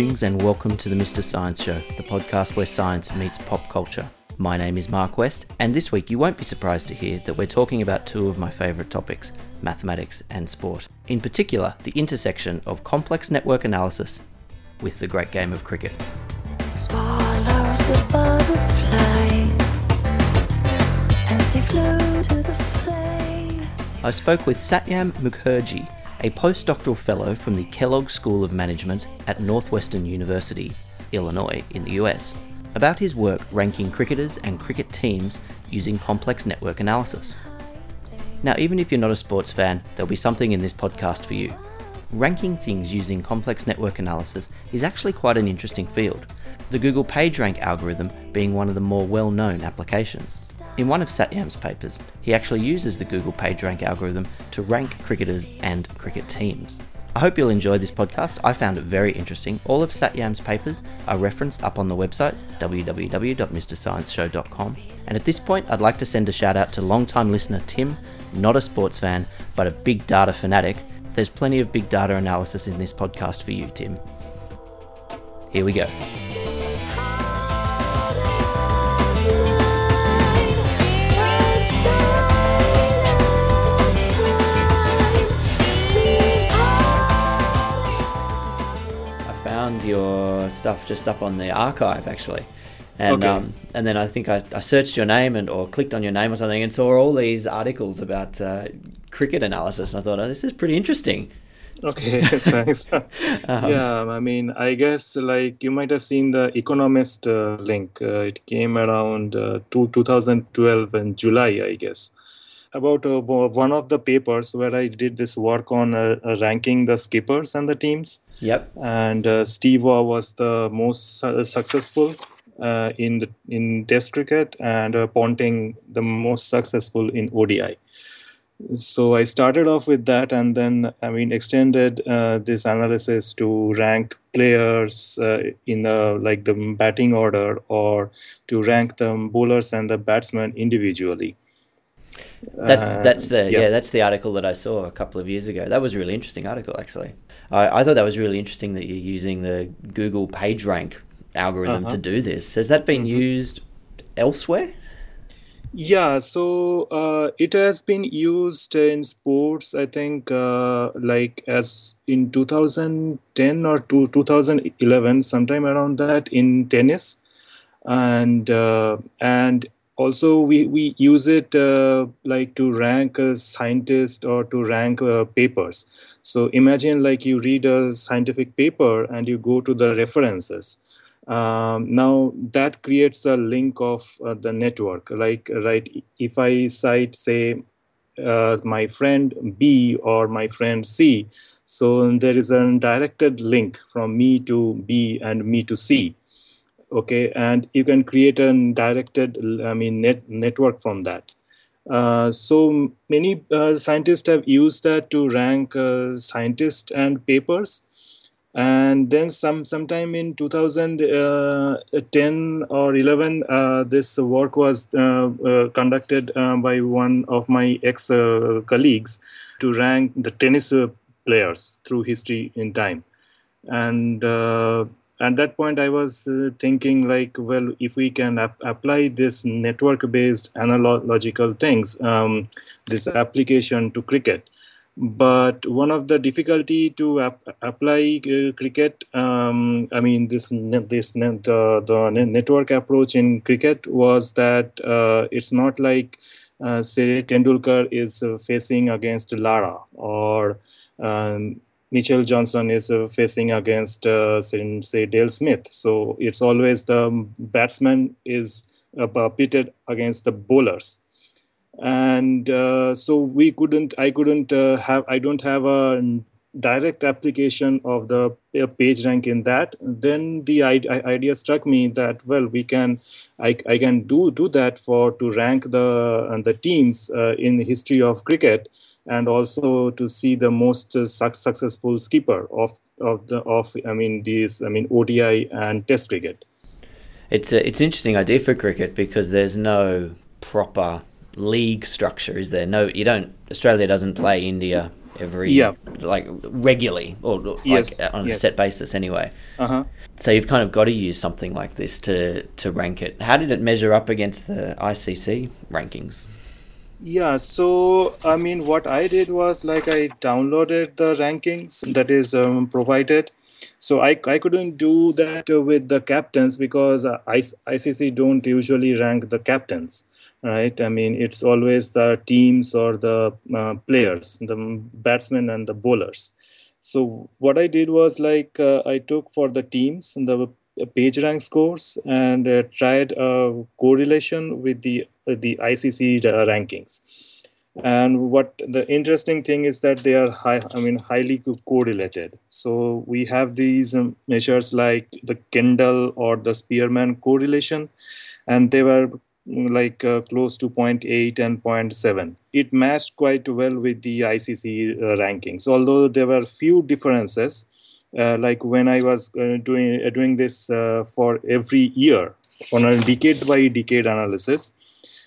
Greetings and welcome to the Mr. Science Show, the podcast where science meets pop culture. My name is Mark West, and this week you won't be surprised to hear that we're talking about two of my favourite topics mathematics and sport. In particular, the intersection of complex network analysis with the great game of cricket. I spoke with Satyam Mukherjee, a postdoctoral fellow from the Kellogg School of Management at Northwestern University, Illinois, in the US, about his work ranking cricketers and cricket teams using complex network analysis. Now, even if you're not a sports fan, there'll be something in this podcast for you. Ranking things using complex network analysis is actually quite an interesting field, the Google PageRank algorithm being one of the more well known applications. In one of Satyam's papers, he actually uses the Google PageRank algorithm to rank cricketers and cricket teams. I hope you'll enjoy this podcast. I found it very interesting. All of Satyam's papers are referenced up on the website www.mrscienceshow.com. And at this point, I'd like to send a shout out to long-time listener Tim, not a sports fan, but a big data fanatic. There's plenty of big data analysis in this podcast for you, Tim. Here we go. Your stuff just up on the arXiv actually. And Okay. um, and then I think I, I searched your name and or clicked on your name or something and saw all these articles about uh, cricket analysis. And I thought, oh, this is pretty interesting. Okay, thanks. yeah, I mean, I guess like you might have seen the Economist uh, link. Uh, it came around uh, two, 2012 in July, I guess, about uh, one of the papers where I did this work on uh, uh, ranking the skippers and the teams. Yep. And uh, Steve Waugh was the most su- successful uh, in the in Test cricket, and uh, Ponting the most successful in ODI. so i started off with that and then i mean extended uh, this analysis to rank players uh, in the like the batting order or to rank the bowlers and the batsmen individually That, Uh, that's the yeah. that's the article that I saw a couple of years ago. That was a really interesting article actually. I, I thought that was really interesting that you're using the Google PageRank algorithm to Uh-huh. do this. Has that been used elsewhere? Yeah, so uh, it has been used in sports, I think, uh, like as in 2010 or two, 2011, sometime around that in tennis. And uh, and also we, we use it uh, like to rank a scientist or to rank uh, papers. So imagine like you read a scientific paper and you go to the references. Um, now that creates a link of uh, the network. Like right if i cite say uh, my friend b or my friend c so there is a directed link from me to b and me to c okay and you can create a directed i mean net network from that. Uh, so many uh, scientists have used that to rank uh, scientists and papers. And then some sometime in 2010 or 11 uh, this work was uh, uh, conducted uh, by one of my ex uh, colleagues to rank the tennis uh, players through history in time. And uh, at that point i was uh, thinking like well if we can ap- apply this network based analogical things um, this application to cricket. But one of the difficulty to ap- apply uh, cricket um, i mean this this the, the network approach in cricket was that uh, it's not like uh, say tendulkar is uh, facing against lara or um, Mitchell Johnson is uh, facing against uh, say, Dale Smith. So it's always the batsman is uh, pitted against the bowlers and uh, so we couldn't i couldn't uh, have i don't have a direct application of the uh, page rank in that then the idea struck me that well we can i, I can do do that for to rank the uh, the teams uh, in the history of cricket and also to see the most uh, suc successful skipper of of the of i mean these i mean odi and test cricket It's a, it's an interesting idea for cricket because there's no proper league structure, is there? No, you don't. Australia doesn't play India every Yeah. like regularly or like Yes, on a yes. set basis anyway. Uh-huh. So you've kind of got to use something like this to to rank it. How did it measure up against the ICC rankings? Yeah, so I mean, what I did was like I downloaded the rankings that is um, provided. So I, I couldn't do that with the captains because uh, ICC don't usually rank the captains, right? I mean, it's always the teams or the uh, players, the batsmen and the bowlers. So what I did was like uh, I took for the teams and the page rank scores and uh, tried a correlation with the uh, the ICC uh, rankings. And what the interesting thing is that they are high, I mean, highly correlated. So we have these um, measures like the Kendall or the Spearman correlation, and they were mm, like uh, close to 0.8 and 0.7 it matched quite well with the icc uh, rankings although there were few differences uh, like when i was uh, doing uh, doing this uh, for every year on a decade by decade analysis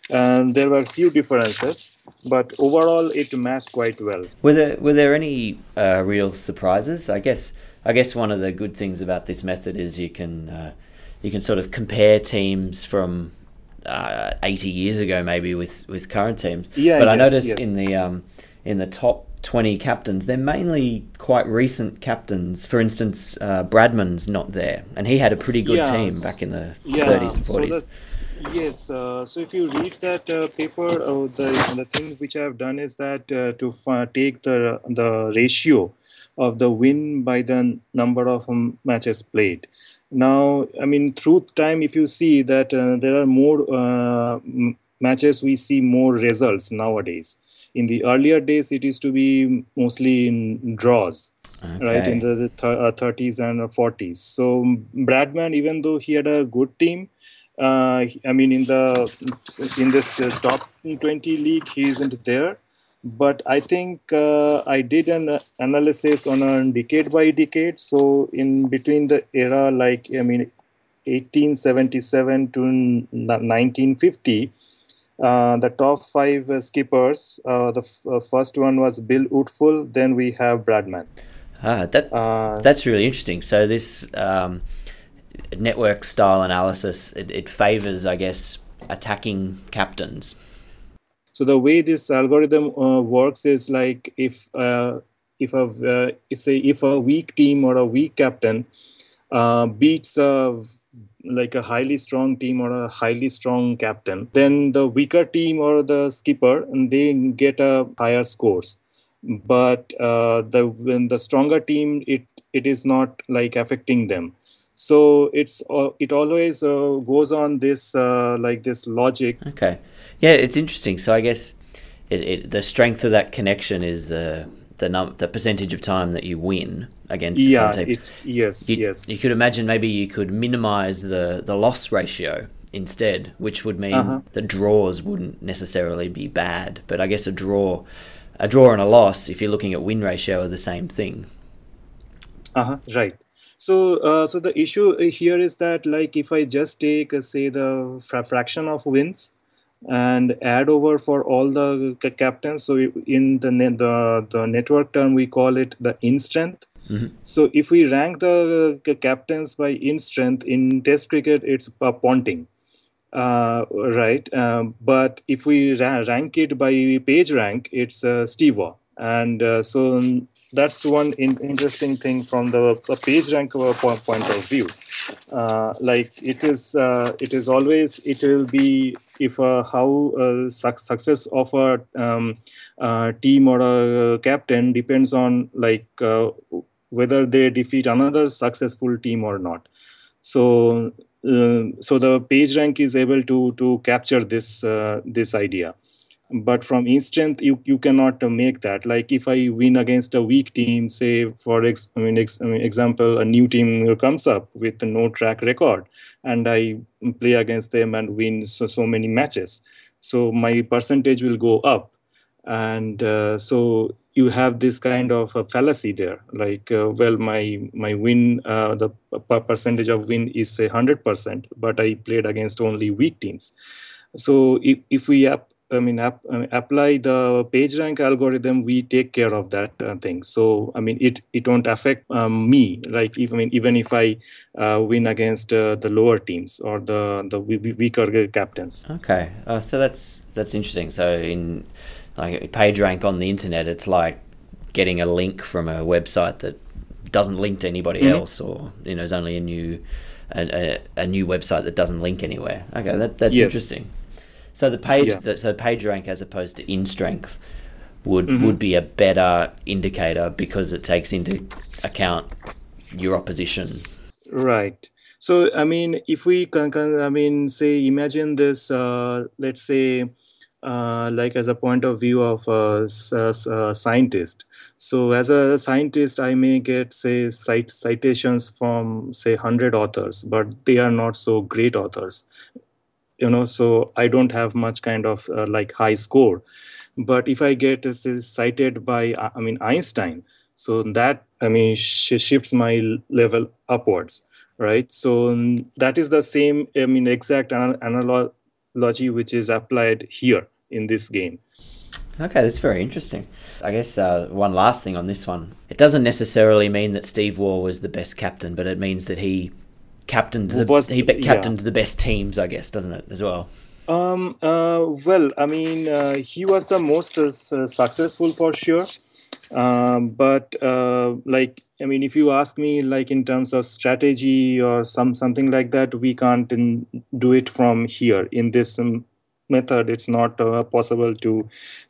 and there were few differences but overall it matched quite well Were there were there any uh, real surprises? I guess I guess one of the good things about this method is you can uh, you can sort of compare teams from uh, eighty years ago maybe with, with current teams. Yeah, but I noticed yes. in the um, in the top twenty captains, they're mainly quite recent captains. For instance, uh, Bradman's not there, and he had a pretty good Yeah, team back in the yeah thirties and so forties. the- yes uh, so if you read that uh, paper uh, the the thing which i have done is that uh, to f- take the the ratio of the win by the number of um, matches played now i mean through time if you see that uh, there are more uh, m- matches we see more results nowadays in the earlier days it used to be mostly in draws right in the, the th- uh, 30s and uh, 40s so bradman even though he had a good team uh, i mean in the in this uh, top 20 league he isn't there. But i think uh, i did an uh, analysis on a decade by decade. So in between the era like i mean 1877 to n- 1950 uh, the top five uh, skippers uh, the f- uh, first one was bill woodfull then we have bradman Ah, that uh, That's really interesting. So this um, network style analysis it, it favors, I guess, attacking captains. So the way this algorithm uh, works is like if uh, if a uh, say if a weak team or a weak captain uh, beats a like a highly strong team or a highly strong captain, then the weaker team or the skipper they get a higher scores. But uh, the when the stronger team, it it is not like affecting them. So it's uh, it always uh, goes on this uh, like this logic Okay, yeah, it's interesting. So I guess it, it, the strength of that connection is the the num- the percentage of time that you win against yeah some team. it yes you, yes you could imagine maybe you could minimize the the loss ratio instead, which would mean Uh-huh. the draws wouldn't necessarily be bad. But I guess a draw, a draw and a loss, if you're looking at win ratio, are the same thing. uh-huh right so uh, so the issue here is that like if i just take uh, say the fra- fraction of wins and add over for all the ca- captains so in the ne- the the network term we call it the in strength Mhm. so if we rank the uh, captains by in strength in test cricket it's uh, ponting uh, right um, but if we ra- rank it by page rank it's uh, steve Waugh. and uh, so that's one in- interesting thing from the page rank point of view uh, like it is uh, it is always it will be if uh, how uh, suc success of a um, uh, team or a captain depends on like whether they defeat another successful team or not. So uh, so the page rank is able to to capture this this idea but from instant you you cannot make that. Like if i win against a weak team say for ex, I, mean, ex, I mean example a new team comes up with no track record and i play against them and win so, so many matches. So my percentage will go up. And uh, so you have this kind of a fallacy there. Like uh, well my my win uh, the percentage of win is say 100% but i played against only weak teams. So if, if we ap- I mean, ap- apply the PageRank algorithm, we take care of that uh, thing. So I mean, it it won't affect um, me. Like if I mean, even if I uh, win against uh, the lower teams or the the weaker captains. Okay, uh, so that's that's interesting. So in like PageRank on the internet, it's like getting a link from a website that doesn't link to anybody mm-hmm. else, or you know, is only a new a, a, a, new website that doesn't link anywhere. Okay, that, that's yes. interesting. So the page, yeah. so PageRank as opposed to InStrength would mm-hmm. would be a better indicator because it takes into account your opposition. Right. So I mean, if we can, can I mean, say, imagine this. Uh, let's say uh, like as a point of view of a, a, a, scientist. So as a scientist, I may get say cite, citations from say 100 authors, but they are not so great authors. You know, so I don't have much kind of uh, like high score. But if I get this say, cited by I mean Einstein, so that I mean sh- shifts my level upwards, right? So that is the same I mean exact analogy which is applied here in this game. Okay, that's very interesting. I guess uh, one last thing on this one. It doesn't necessarily mean that Steve Waugh was the best captain, but it means that he captained the was, he captained yeah. the best teams, I guess, doesn't it, as well? Um. Uh. Well, I mean, uh, he was the most uh, successful for sure. Um. But uh, like, I mean, if you ask me, like in terms of strategy or some something like that, we can't in, do it from here in this um, method it's not uh, possible to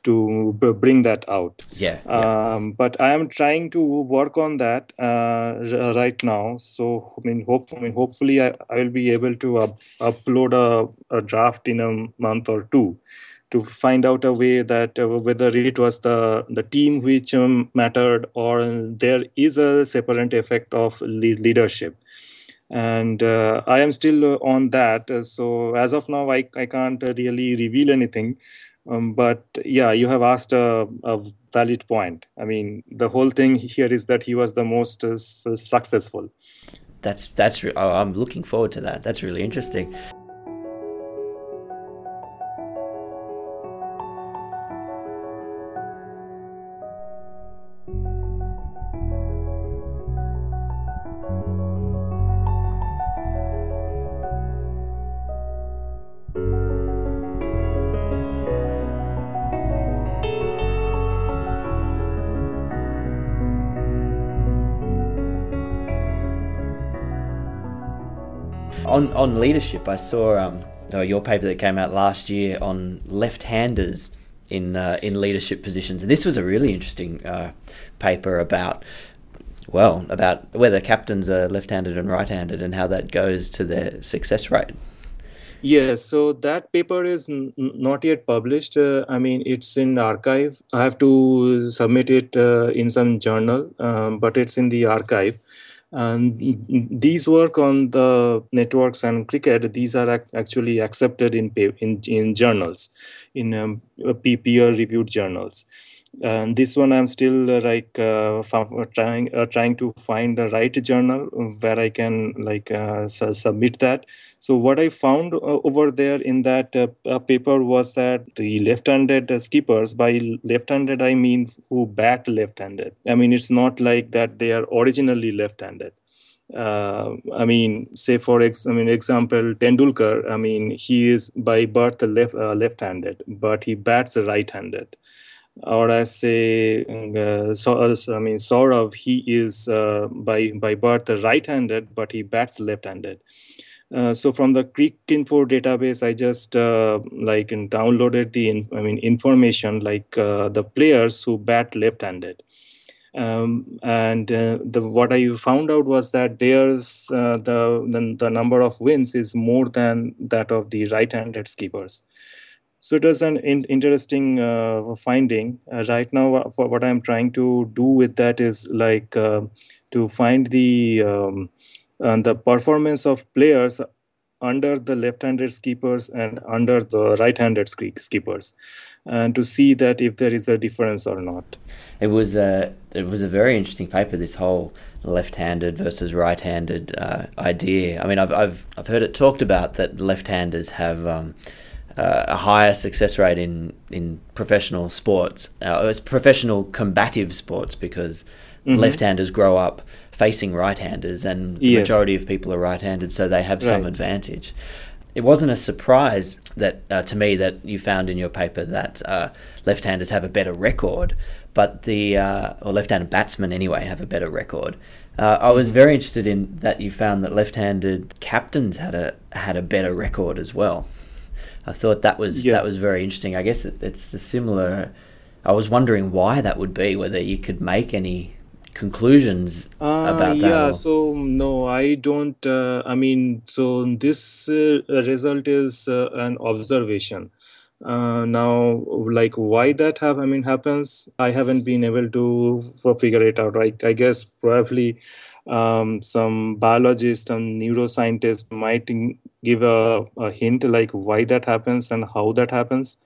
to bring that out. Yeah, yeah. Um, but i am trying to work on that uh, right now. So i mean, hope, I mean hopefully I, I will be able to up, upload a, a, draft in a month or two to find out a way that uh, whether it was the the team which um, mattered or there is a separate effect of leadership and uh, i am still uh, on that. Uh, so as of now i, I can't really reveal anything. Um, but yeah you have asked a, a, valid point. I mean the whole thing here is that he was the most uh, successful. That's that's re- i'm looking forward to that. That's really interesting on on leadership, I saw um, your paper that came out last year on left-handers in uh, in leadership positions. And this was a really interesting uh, paper about well about whether captains are left-handed and right-handed and how that goes to their success rate. Yeah, so that paper is n- not yet published. Uh, I mean, it's in arXiv. I have to submit it uh, in some journal, um, but it's in the arXiv and these work on the networks and cricket these are ac- actually accepted in, in in journals in um, peer reviewed journals and this one i'm still uh, like uh, trying uh, trying to find the right journal where i can like su- submit that. So what i found over there in that paper was that the left-handed skippers by left-handed i mean who bat left-handed. I mean it's not like that they are originally left-handed. Uh, I mean, say for ex- I mean example, Tendulkar. I mean, he is by birth left uh, left-handed, but he bats right-handed or I say, uh, so, uh, I mean, Saurav, he is uh, by by birth right-handed, but he bats left-handed. Uh, so from the Cricinfo database, I just uh, like downloaded the in, I mean information like uh, the players who bat left-handed, um, and the what I found out was that there's the, the the number of wins is more than that of the right-handed skippers. So it was an in- interesting uh, finding. Uh, right now, uh, what I'm trying to do with that is like uh, to find the um, the performance of players under the left-handed skippers and under the right-handed skippers, and to see that if there is a difference or not. It was a it was a very interesting paper. This whole left-handed versus right-handed uh, idea. I mean, I've I've I've heard it talked about that left-handers have. Um, uh, a higher success rate in in professional sports. Uh, it's professional combative sports because mm-hmm. left-handers grow up facing right-handers, and the yes. majority of people are right-handed, so they have some right. advantage. It wasn't a surprise that uh, to me that you found in your paper that uh, left-handers have a better record, but the uh, or left-handed batsmen anyway have a better record. Uh, I was very interested in that you found that left-handed captains had a had a better record as well. I thought that was yeah. that was very interesting. I guess it, it's a similar. I was wondering why that would be. Whether you could make any conclusions uh, about that. Yeah. Or... So no, I don't. Uh, I mean, so this uh, result is uh, an observation. Uh, now like why that have i mean happens i haven't been able to figure it out right i guess probably um, some biologists and neuroscientists might give a, a hint like why that happens and how that happens.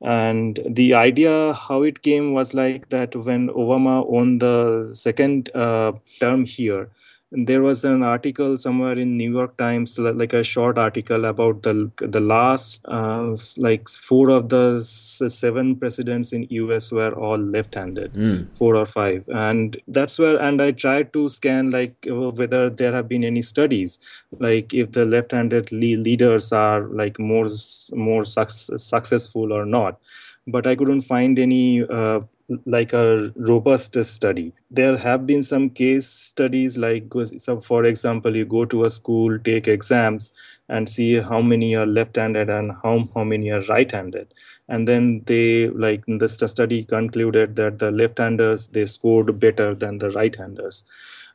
And the idea how it came was like that when obama won the second uh, term here there was an article somewhere in New York Times, like a short article about the the last uh, like four of the seven presidents in US were all left-handed, mm. four or five, and that's where. And I tried to scan like whether there have been any studies, like if the left-handed leaders are like more more su- successful or not but I couldn't find any uh, like a robust study. There have been some case studies, like so for example, you go to a school, take exams, and see how many are left-handed and how, how many are right-handed. And then they like this study concluded that the left-handers they scored better than the right-handers.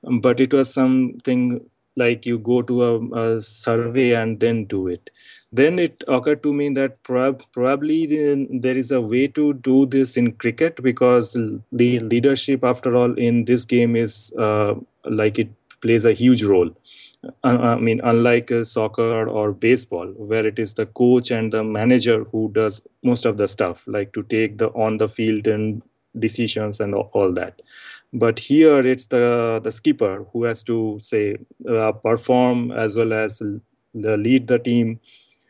But it was something like you go to a, a survey and then do it then it occurred to me that prob- probably there is a way to do this in cricket because the leadership after all in this game is uh, like it plays a huge role. Uh, i mean unlike uh, soccer or baseball where it is the coach and the manager who does most of the stuff like to take the on the field and decisions and all that. But here it's the the skipper who has to say uh, perform as well as lead the team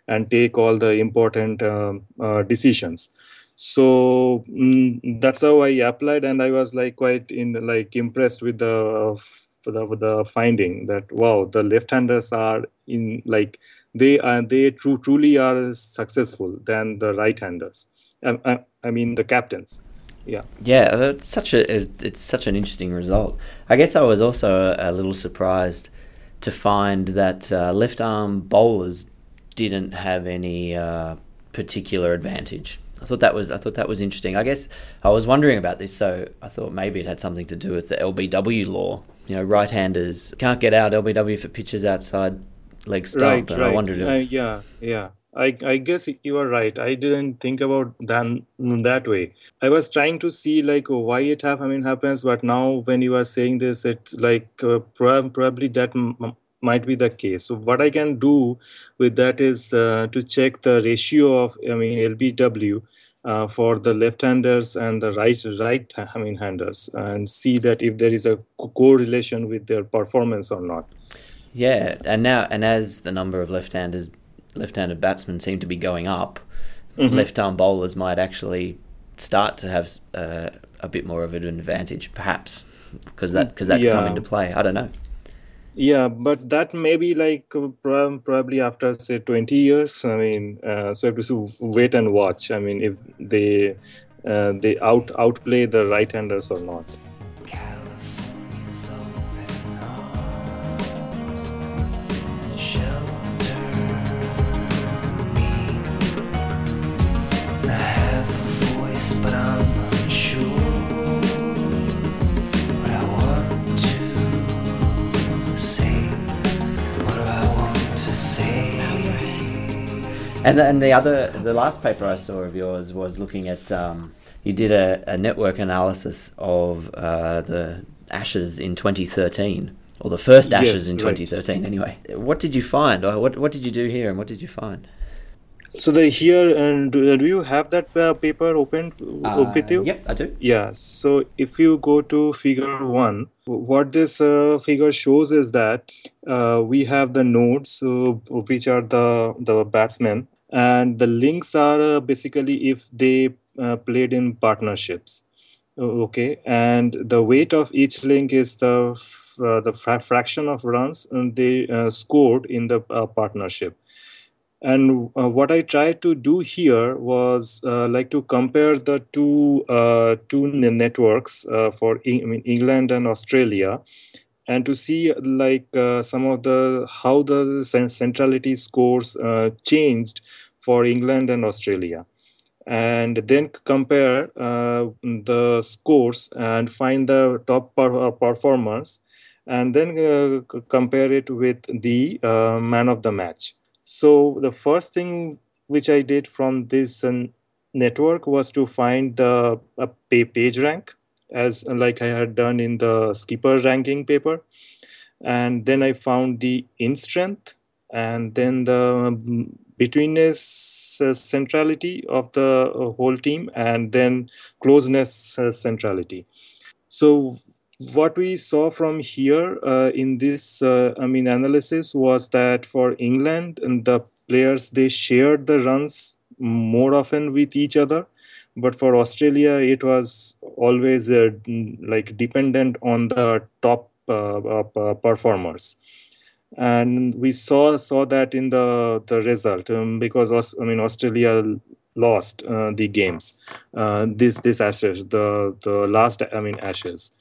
and take all the important uh, uh, decisions. So mm, that's how i applied and i was like quite in like impressed with the the, the finding that wow the left-handers are in like they are they true, truly are successful than the right-handers. I, I, I mean the captains. Yeah. Yeah it's such a it's such an interesting result. I guess i was also a, a little surprised to find that uh, left arm bowlers didn't have any uh, particular advantage. I thought that was I thought that was interesting. I guess I was wondering about this, so I thought maybe it had something to do with the LBW law. You know, right-handers can't get out LBW for pitches outside leg stump, right, and right. I wondered if uh, yeah, yeah. I, I guess you are right. I didn't think about that that way. I was trying to see like why it have I mean happens, but now when you are saying this, it's like uh, probably that m- might be the case. So what I can do with that is uh, to check the ratio of I mean LBW uh, for the left-handers and the right right I mean handers and see that if there is a correlation with their performance or not. Yeah, and now and as the number of left-handers left-handed batsmen seem to be going up, mm-hmm. left-arm bowlers might actually start to have uh, a bit more of an advantage, perhaps because that because that yeah. come into play. I don't know yeah but that may be like probably after say 20 years i mean uh, so have to wait and watch i mean if they uh, they out outplay the right handers or not And the, and the other, the last paper I saw of yours was looking at. Um, you did a, a, network analysis of uh, the Ashes in 2013, or the first Ashes yes, in 2013. Right. Anyway, what did you find? Or what what did you do here, and what did you find? So the here and do, do you have that uh, paper open uh, with you? Yep, I do. Yeah. So if you go to figure one, what this uh, figure shows is that uh, we have the nodes, which are the the batsmen, and the links are uh, basically if they uh, played in partnerships. Okay. And the weight of each link is the uh, the fraction of runs they uh, scored in the uh, partnership. And uh, what i tried to do here was like to compare the two two networks for I mean, england and australia and to see like some of the how the centrality scores changed for england and australia. And then compare uh, the scores and find the top per- uh, performers and then uh, compare it with the uh, man of the match. So the first thing which i did from this uh, network was to find the page rank as like i had done in the skipper ranking paper. And then i found the in strength and then the um, betweenness uh, centrality of the uh, whole team and then closeness uh, centrality. So what we saw from here in this i mean analysis was that for england and the players they shared the runs more often with each other. But for australia it was always like dependent on the top performers and we saw saw that in the the result um, because I mean Australia lost uh, the games uh, this this Ashes the the last I mean Ashes.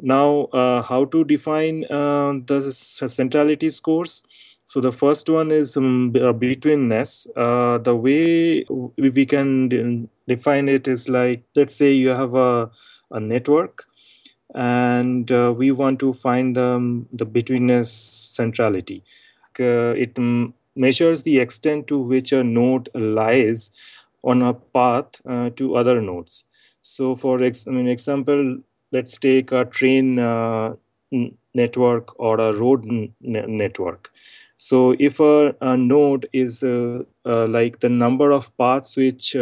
Now uh, how to define uh, the centrality scores? So the first one is um, betweenness. Uh, the way we can define it is like let's say you have a a network and uh, we want to find the, the betweenness centrality. Uh, it m- measures the extent to which a node lies on a path uh, to other nodes. So, for ex- I mean, example, let's take a train uh, n- network or a road n- network. So, if a, a node is uh, uh, like the number of paths which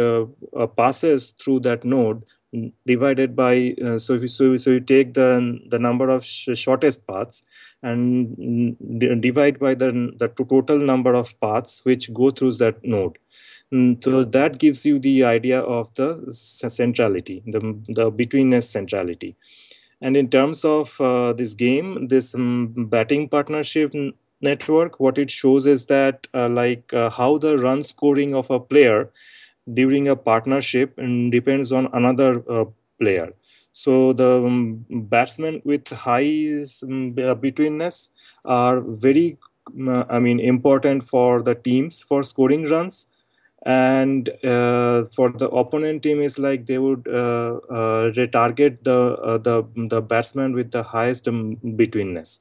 passes through that node, divided by uh, so if you so, so you take the the number of sh- shortest paths and divide by the the total number of paths which go through that node. Mm, so that gives you the idea of the centrality the the betweenness centrality. And in terms of uh, this game this um, batting partnership network what it shows is that uh, like uh, how the run scoring of a player during a partnership and depends on another uh, player. So the um, batsmen with high um, betweenness are very, uh, I mean, important for the teams for scoring runs, and uh, for the opponent team is like they would uh, uh, retarget the uh, the the batsman with the highest um, betweenness.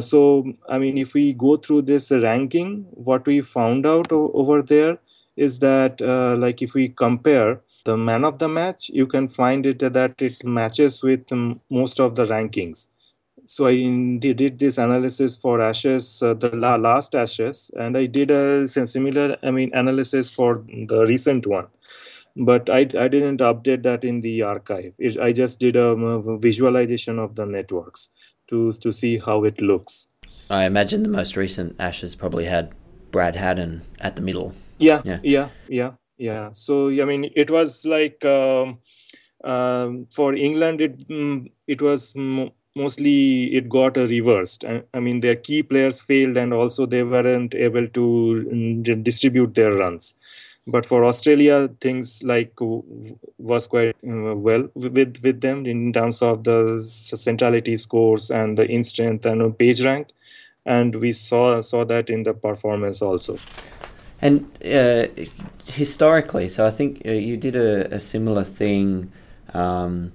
so I mean, if we go through this ranking, what we found out o- over there is that uh, like if we compare the man of the match you can find it that it matches with most of the rankings. So i did this analysis for ashes uh, the last ashes and i did a similar i mean analysis for the recent one. But i, I didn't update that in the arXiv. It, i just did a, a visualization of the networks to to see how it looks. I imagine the most recent ashes probably had brad haddin at the middle yeah yeah. yeah yeah, yeah. so i mean it was like um, um, for england it mm, it was mostly it got reversed. I, I, mean their key players failed and also they weren't able to mm, distribute their runs. But for australia things like was quite uh, well with with them in terms of the centrality scores and the in strength and page rank. And we saw saw that in the performance also and uh, historically, so I think uh, you did a, a similar thing um,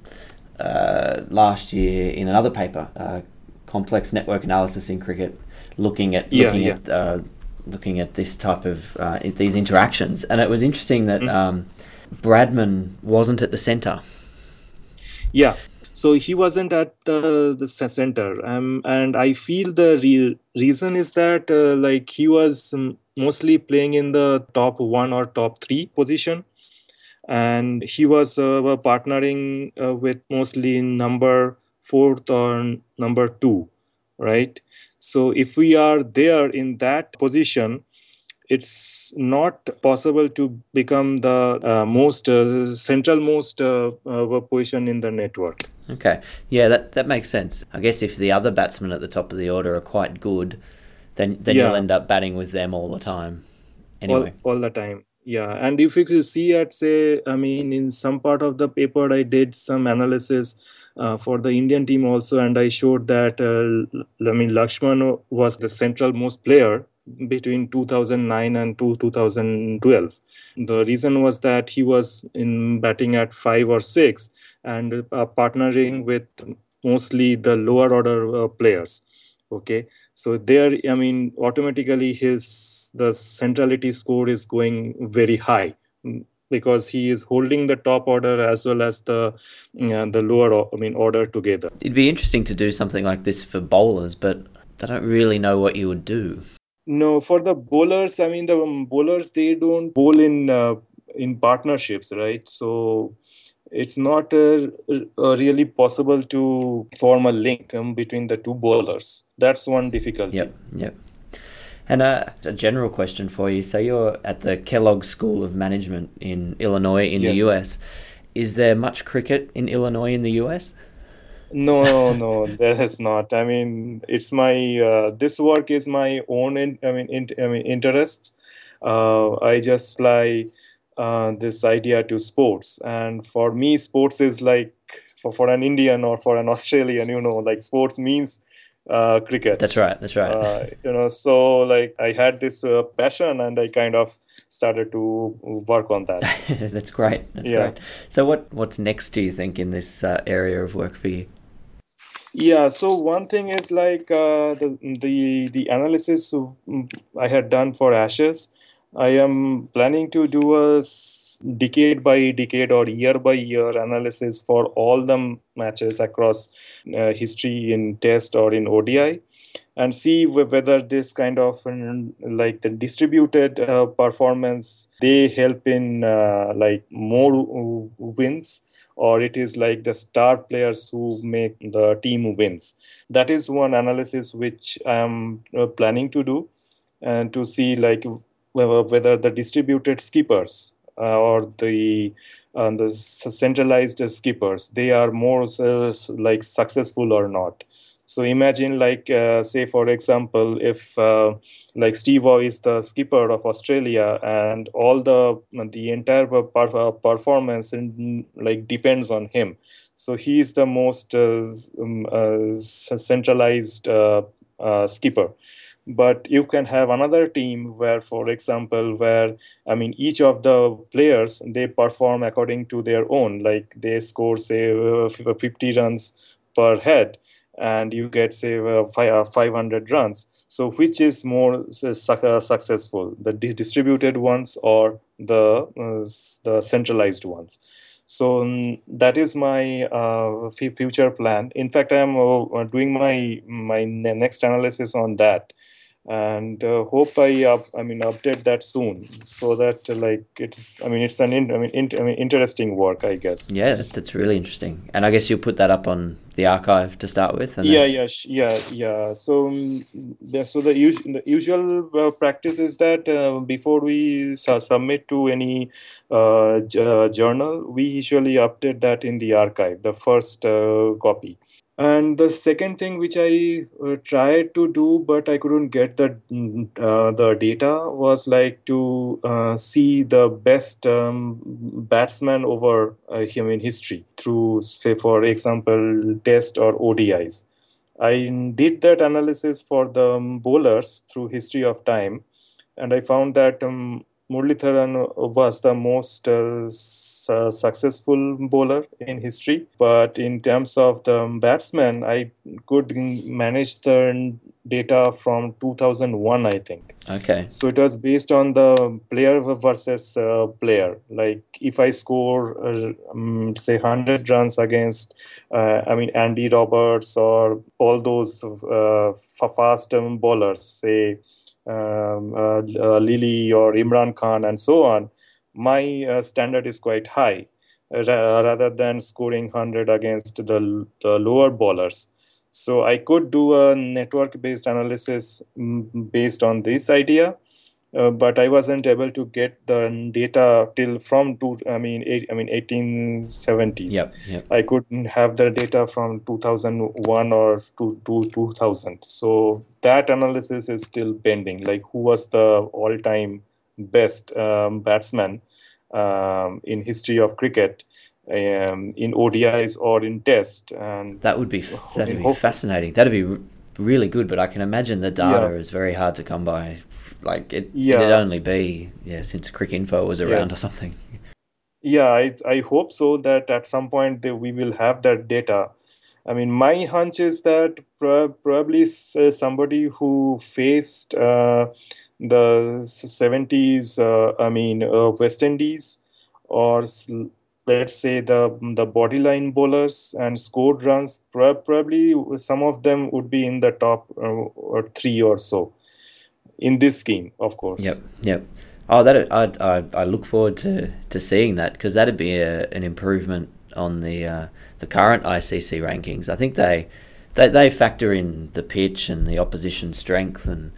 uh, last year in another paper, uh, complex network analysis in cricket, looking at yeah, looking yeah. at uh, looking at this type of uh, these interactions, and it was interesting that mm. um, Bradman wasn't at the centre. Yeah, so he wasn't at the, the center. Um, and i feel the real reason is that uh, like he was mostly playing in the top one or top three position. And he was uh, partnering uh, with mostly number fourth or number two right? So if we are there in that position it's not possible to become the uh, most uh, central most uh, uh, position in the network. Okay, yeah, that that makes sense. I guess if the other batsmen at the top of the order are quite good, then then yeah. you'll end up batting with them all the time. Anyway, all, all the time. Yeah, and if you see at say, I mean, in some part of the paper, I did some analysis uh, for the Indian team also, and I showed that uh, I mean Lakshman was the central most player between 2009 and 2012. The reason was that he was in batting at five or six and uh, partnering with mostly the lower order uh, players. Okay, so there, I mean, automatically his the centrality score is going very high because he is holding the top order as well as the uh, the lower I mean order together. It'd be interesting to do something like this for bowlers, but I don't really know what you would do. No, for the bowlers, I mean the bowlers they don't bowl in uh, in partnerships, right? So it's not uh, uh, really possible to form a link um, between the two bowlers. That's one difficulty. Yep, yep. And a, a, general question for you. So you're at the Kellogg School of Management in Illinois in yes. the US. Is there much cricket in Illinois in the US? No, no, no. there is not. I mean, it's my uh, this work is my own. In, I mean, in, I mean, interests. Uh, I just apply uh, this idea to sports, and for me, sports is like for for an Indian or for an Australian. You know, like sports means uh, cricket. That's right. That's right. Uh, you know, so like I had this uh, passion, and I kind of started to work on that. That's great. That's yeah. great. So, what what's next? Do you think in this uh, area of work for you? Yeah. So one thing is like uh, the the the analysis I had done for Ashes. I am planning to do a decade by decade or year by year analysis for all the matches across uh, history in test or in odi and see whether this kind of um, like the distributed uh, performance they help in uh, like more wins or it is like the star players who make the team wins. That is one analysis which i am uh, planning to do and to see like whether the distributed skippers uh, or the uh, the centralized skippers they are more uh, like successful or not so imagine like uh, say for example if uh, like steve Waugh is the skipper of australia and all the the entire per- performance in, like depends on him. So he is the most uh, um, centralized skipper. But you can have another team where for example where i mean each of the players they perform according to their own. Like they score say uh, 50 runs per head and you get say uh, 500 runs. So which is more uh, successful the distributed ones or the the centralized ones? So um, that is my uh, f- future plan. In fact i am uh, doing my my next analysis on that and uh, hope I uh, I mean update that soon so that uh, like it's I mean it's an in, I mean, in, I mean interesting work I guess. Yeah that's really interesting. And I guess you'll put that up on the arXiv to start with yeah then... yeah yeah yeah so um, yeah, so the, us- the usual uh, practice is that uh, before we su- submit to any uh, j- journal we usually update that in the arXiv the first copy and the second thing which i uh, tried to do but i couldn't get the uh, the data was like to uh, see the best um, batsman over uh, human history through say for example test or odis i did that analysis for the bowlers through history of time. And i found that um, Muralitharan was the most uh, su- successful bowler in history. But in terms of the batsman, I could manage the data from 2001, I think. Okay. So it was based on the player versus uh, player. Like if I score, uh, um, say, 100 runs against, uh, I mean, Andy Roberts or all those uh, fast um, bowlers, say, um, uh, uh, Lillee or Imran Khan and so on, my uh, standard is quite high rather than scoring 100 against the, the lower bowlers. So I could do a network based analysis mm, based on this idea. Uh, but I wasn't able to get the data till from two. I mean, eight, I mean, 1870s. Yep, yep. I couldn't have the data from 2001 or to, to 2000. So that analysis is still pending. Like, who was the all-time best um, batsman um, in history of cricket? Um, in ODIs or in Test, and that would be that'd be fascinating. That'd be really good, but I can imagine the data Yeah. is very hard to come by. Like it, Yeah. it'd only be yeah since Cricinfo was around Yes. or something. Yeah, I, I hope so that at some point they, we will have that data. I mean, my hunch is that prob- probably s- uh, somebody who faced uh, the 70s, uh, I mean, uh, West Indies, or let's say the the bodyline bowlers and scored runs, probably some of them would be in the top uh, three or so in this scheme, of course. Yep, yep. Oh, that I I I look forward to to seeing that because that'd be a, an improvement on the uh, the current ICC rankings. I think they, they they factor in the pitch and the opposition strength and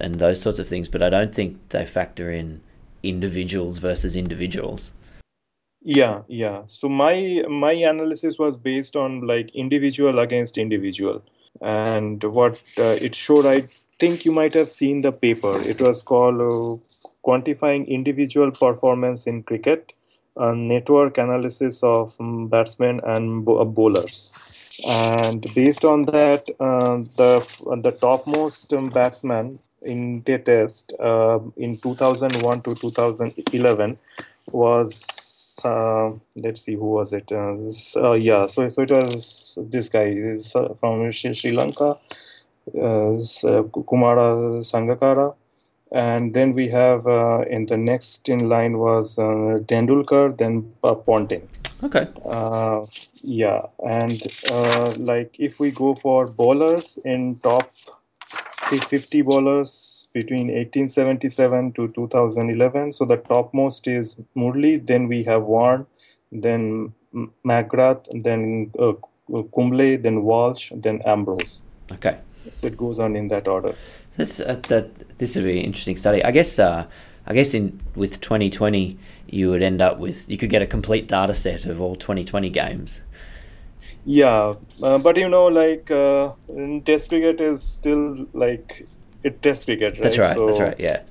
and those sorts of things, but I don't think they factor in individuals versus individuals. Yeah, yeah. So my my analysis was based on like individual against individual, and what uh, it showed. I think you might have seen the paper. It was called uh, "Quantifying Individual Performance in Cricket: A Network Analysis of um, Batsmen and uh, Bowlers." And based on that, uh, the the topmost um, batsman in the test uh, in 2001 to 2011 was uh, let's see who was it? Uh, this- uh, yeah so so it was this guy. Is uh, from Sri, Sri Lanka uh, uh, Kumara Sangakkara and then we have uh, in the next in line was uh, Tendulkar then uh, Ponting. Okay. uh, yeah, and uh, like if we go for bowlers in top 50 bowlers between 1877 to 2011, so the topmost is Murli, then we have Warne, then McGrath, then uh, Kumble, then Walsh, then Ambrose. Okay. So it goes on in that order. This uh, that this would be an interesting study. I guess. Uh, I guess in with Twenty20, you would end up with you could get a complete data set of all Twenty20 games. Yeah, uh, but you know, like uh, in Test cricket is still like it Test cricket, right? That's right. that's right. Yeah.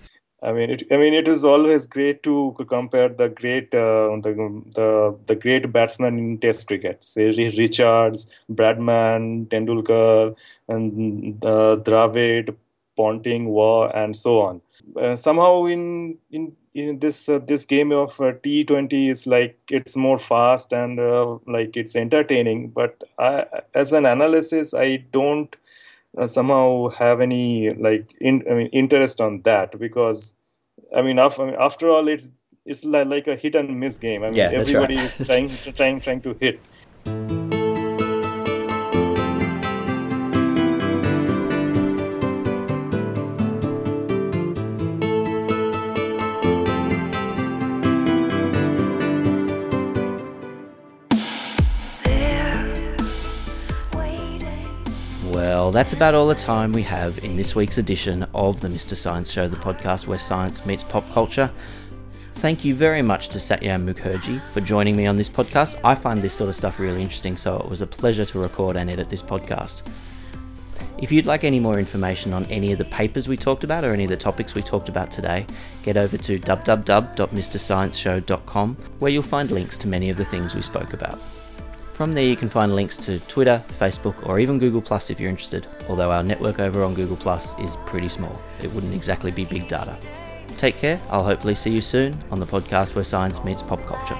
I mean, it. I mean, it is always great to compare the great, uh, the the the great batsmen in Test cricket. Say Richards, Bradman, Tendulkar, and uh, Dravid, Ponting, Waugh, and so on. Uh, somehow, in in in this uh, this game of uh, T20 is like it's more fast and uh, like it's entertaining. But I, as an analysis, I don't uh, somehow have any like in, I mean, interest on that because I mean, after, I mean after all it's it's like, a hit and miss game. I mean Yeah, that's right. everybody is trying trying trying to hit. Well, that's about all the time we have in this week's edition of the Mr. Science Show, the podcast where science meets pop culture. Thank you very much to Satyam Mukherjee for joining me on this podcast. I find this sort of stuff really interesting, so it was a pleasure to record and edit this podcast. If you'd like any more information on any of the papers we talked about or any of the topics we talked about today, get over to www.mrscienceshow.com where you'll find links to many of the things we spoke about. From there, you can find links to Twitter, Facebook, or even Google Plus if you're interested, although our network over on Google Plus is pretty small. It wouldn't exactly be big data. Take care, I'll hopefully see you soon on the podcast where science meets pop culture.